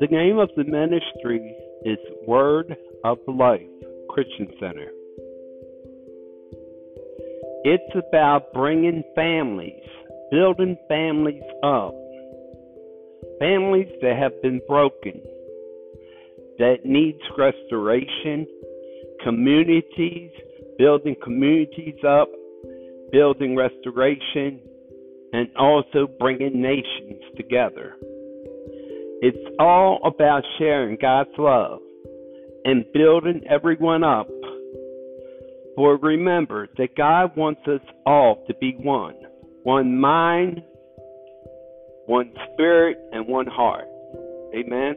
The name of the ministry is Word of Life Christian Center. It's about bringing families, building families up, families that have been broken, that needs restoration, communities, building communities up, building restoration, and also bringing nations together. It's all about sharing God's love and building everyone up. For remember that God wants us all to be one one mind, one spirit, and one heart. Amen.